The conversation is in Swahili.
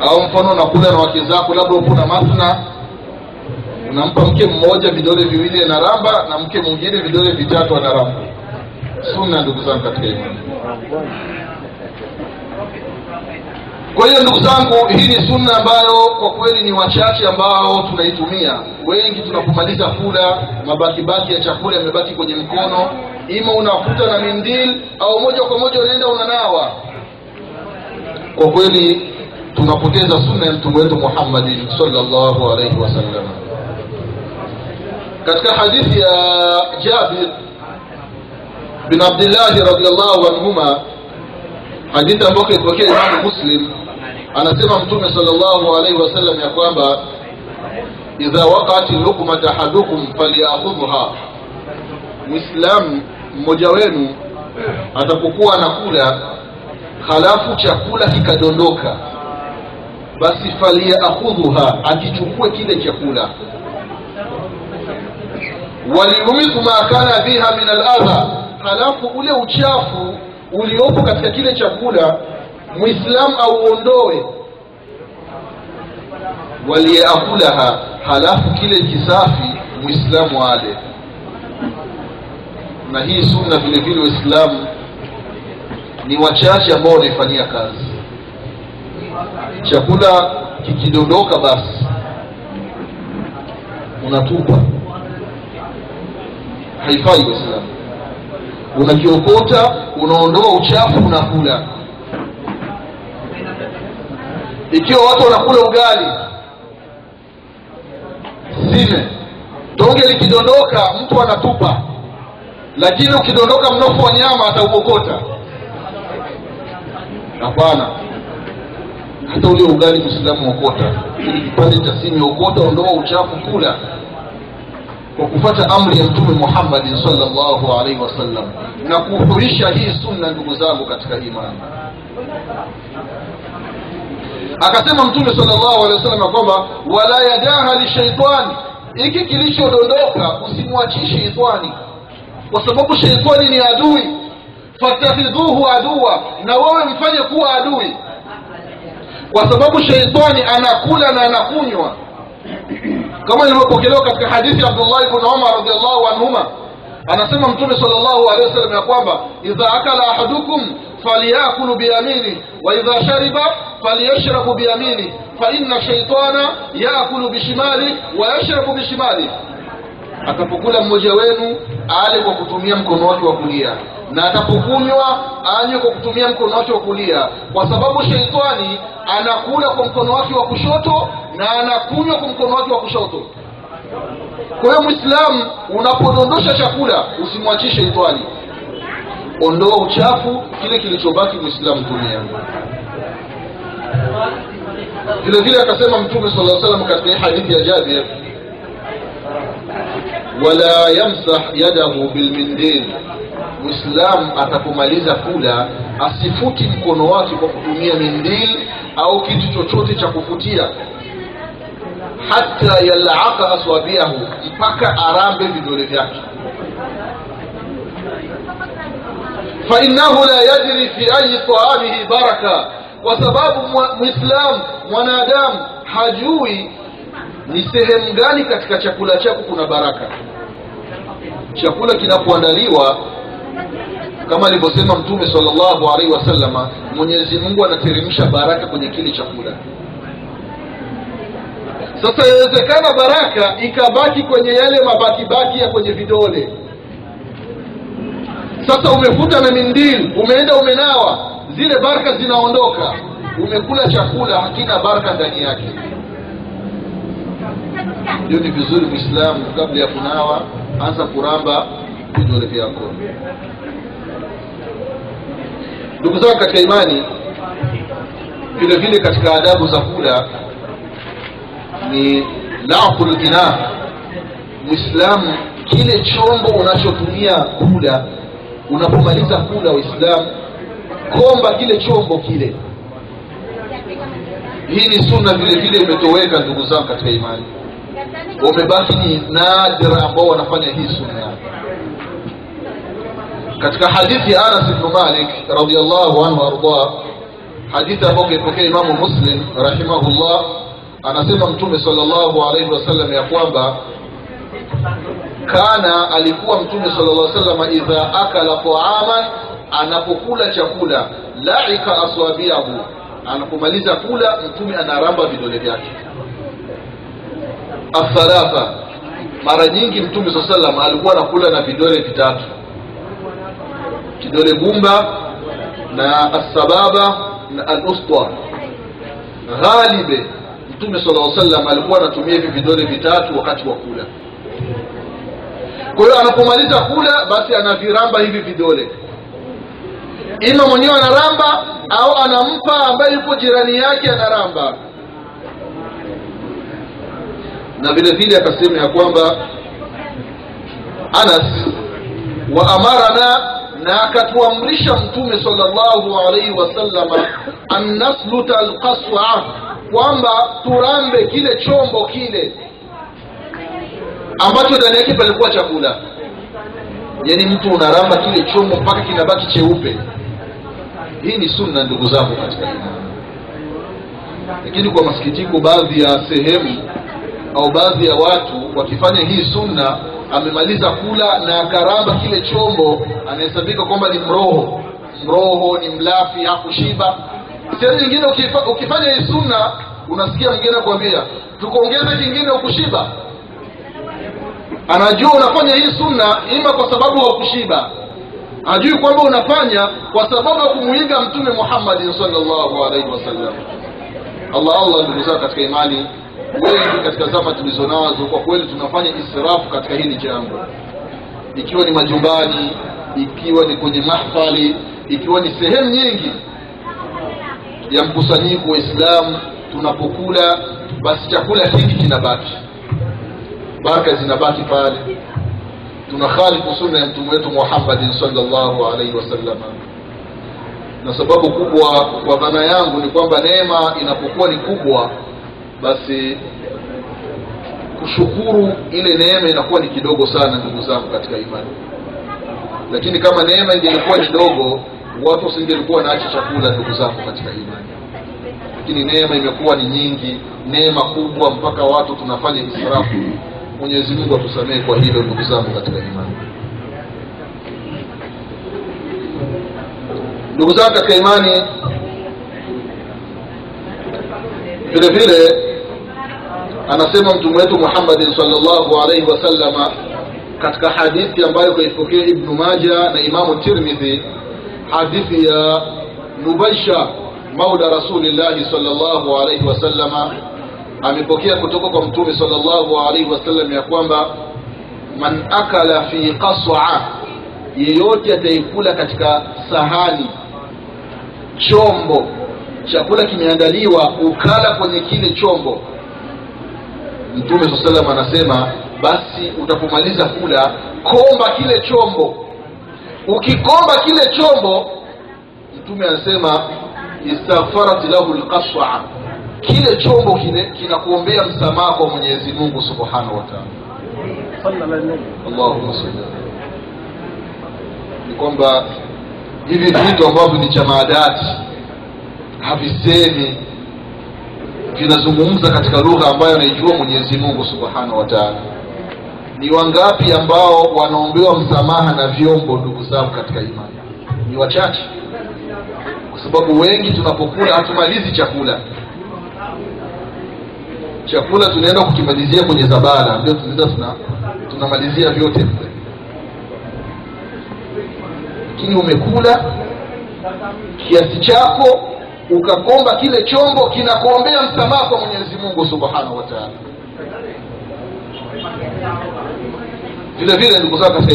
au mfano unakula na wake zako labda upo na matna, unampa mke mmoja vidole viwili anaramba na mke mwingine vidole vitatu anaramba sunna ndugu zangu katika imani. Kwa hiyo ndugu zangu hii ni sunna ambayo kwa kweli ni wachache ambao tunaitumia. Wengi tunapomaliza kula mabakibaki ya chakula yamebaki kwenye mkono. Ima unakuta na mindil au moja kwa moja unaenda unanawa. Kwa kweli tunapoteza sunna ya mtume wetu muhammadin salllahu alaihi wasallam katika hadithi ya jabir bin abdillahi radiallahu anhuma hadithi ambayo kaipokea imamu muslim anasema mtume salllahu alaihi wasallam ya kwamba idha waqati lukmat ahadukum falyakhudhha mwislamu mmoja wenu atapokuwa anakula halafu chakula kikadondoka basi falyakhudhuha akichukue kile chakula. Waliyumithu ma kana fiha min aladha. Halafu ule uchafu uliopo katika kile chakula mwislamu auondoe. Waliyeakulaha halafu kile kisafi mwislamu ale na hii sunna vile vile waislamu ni wachache ambao wanaifanyia kazi chakula kikidondoka basi unatupa. Haifai waislamu unakiokota unaondoa uchafu unakula. Ikiwa watu wanakula ugali sime tonge likidondoka mtu anatupa. Lakini ukidondoka mnofu wa nyama ataukokota. Hapana hata ule ugali mwislamu okota pale tasimi okota ondoa uchafu kula. Kwa kufata amri ya mtume muhammadin salllahu alaihi wasallam na kuhurisha hii sunna ndugu zangu katika imani. Akasema mtume salllahu alehi wasallam kwamba wala yadaha lishaitani hiki kilichodondoka usimwachii sheitani kwa sababu sheitani ni adui. Fatakhidhuhu aduwa. Na wewe mfanye kuwa adui kwa sababu sheitani anakula na anakunywa kama ilivyopokelewa katika hadithi ya abdullahi bn umar radiallahu anhuma anasema mtume salllahu alehi wasallam ya kwamba idha akala ahadukum falyakulu biyamini wa idha shariba falyashrabu biyamini faina shaitana yakulu bishimali wa yashrabu bishimali atapokula mmoja wenu ale kwa kutumia mkono wake wa kulia. Na atapokunywa anywe kwa kutumia mkono wake wa kulia. Kwa sababu sheitani anakula kwa mkono wake wa kushoto na anakunywa kwa mkono wake wa kushoto. Kwa hiyo mwislamu unapodondosha chakula usimwachie sheitani. Ondoa uchafu kile kilichobaki mwislamu tumia vile vile akasema mtume sala salam katika hadithi ya jabir wala yamsah yadahu bilmindil mwislamu atapomaliza kula asifuti mkono wake kwa kutumia mindil au kitu chochote cha kufutia. Hata yalaka aswabiahu mpaka arambe vidole vyake. Fainahu la yadri fi ayi taamihi baraka kwa sababu mwislamu mwanadamu hajui ni sehemu gani katika chakula chako kuna baraka chakula kinapoandaliwa kama alivyosema mtume salllahu alaihi wasallama mwenyezi mungu anateremsha baraka kwenye kile chakula. Sasa inawezekana baraka ikabaki kwenye yale mabakibaki ya kwenye vidole. Sasa umefuta na mindili umeenda umenawa zile baraka zinaondoka. Umekula chakula hakina baraka ndani yake ndio ni vizuri mwislamu kabla ya kunawa anza kuramba vidole vyako ndugu zangu katika imani vile vile katika adabu za kula ni laful ghina. Mwislamu kile chombo unachotumia kula unapomaliza kula waislamu komba kile chombo kile. Hii ni sunna vile vile imetoweka ndugu zangu katika imani wamebaki ni nadira ambao wanafanya hii sunna katika hadithi ya anas bnu malik radiallahu anhu waardah hadithi ambayo kaipokea imamu muslim rahimahullah anasema mtume salllahu alaihi wasallam ya kwamba kana alikuwa mtume sallallahu alaihi wasallam idha akala taaman anapokula chakula laika aswabiahu anapomaliza kula mtume anaramba vidole vyake athalatha mara nyingi mtume saa salam alikuwa anakula na vidole vitatu. Kidole gumba na assababa na alustwa ghalibe. Mtume sala salam alikuwa anatumia hivi vidole vitatu wakati wa kula. Kwa hiyo anapomaliza kula basi anaviramba hivi vidole. Ima mwenyewe anaramba au anampa ambaye yupo jirani yake anaramba na vile vile akasema ya kwamba anas wa amarana na akatuamrisha mtume salllahu alaihi wasallama an nasluta alqaswa kwamba turambe kile chombo kile ambacho ndani yake palikuwa chakula. Yaani mtu unaramba kile chombo mpaka kinabaki cheupe. Hii ni sunna ndugu zangu katika lakini kwa masikitiko baadhi ya sehemu au baadhi ya watu wakifanya hii sunna amemaliza kula na akaramba kile chombo anahesabika kwamba ni mroho. Mroho ni mlafi hakushiba. Sehemu nyingine ukifanya hii sunna unasikia mgine kuambia tukuongeze kingine ukushiba. Anajua unafanya hii sunna ima kwa sababu haukushiba ajui kwamba unafanya kwa sababu ya kumuiga mtume muhammadin salllahu alaihi wasallam. Allah allah ndugu zao katika imani wengi katika zama tulizo nazo kwa kweli tunafanya israfu katika hili jambo. Ikiwa ni majumbani ikiwa ni kwenye mahfali ikiwa ni sehemu nyingi ya mkusanyiko wa islamu tunapokula basi chakula hiki kinabaki. Baraka zinabaki pale. Tunakhalifu sunna ya mtume wetu muhammadin salllahu alaihi wasallama na sababu kubwa kwa dhana yangu ni kwamba neema inapokuwa ni kubwa basi kushukuru ile neema inakuwa ni kidogo sana ndugu zangu katika imani. Lakini kama neema ingelikuwa ni dogo watu wasingelikuwa naacha chakula ndugu zangu katika imani. Lakini neema imekuwa ni nyingi neema kubwa mpaka watu tunafanya israfu. Mwenyezi mungu atusamehe kwa hilo ndugu zangu katika imani. Ndugu zangu katika imani vile vile anasema mtume wetu muhammadin salllahu alaihi wasallama katika hadithi ambayo kaipokea ibnu maja na imamu tirmidhi hadithi ya nubaisha maula rasulillahi salllahu alaihi wasallama amepokea kutoka kwa mtume salllahu alaihi wasallam ya kwamba man akala fi qaswa yeyote ataikula katika sahani chombo chakula kimeandaliwa ukala kwenye kile chombo mtume saa salam anasema basi utapomaliza kula komba kile chombo. Ukikomba kile chombo mtume anasema istaghfarat lahu lqaswa kile chombo kinakuombea msamaha kwa mwenyezi mungu subhanahu wa taala. Allahuma ni kwamba hivi vitu ambavyo ni jamaadati havisemi vinazungumza katika lugha ambayo anaijua mwenyezi mungu subhanahu wa taala. Ni wangapi ambao wanaombewa msamaha na vyombo ndugu zangu katika imani? Ni wachache. Kwa sababu wengi tunapokula hatumalizi chakula. Chakula tunaenda kukimalizia kwenye zabara ndio tuna, tunamalizia vyote lakini umekula kiasi chako ukakomba kile chombo kinakuombea msamaha kwa mwenyezi mungu subhanahu wa taala. Vile vile ndugu zao katika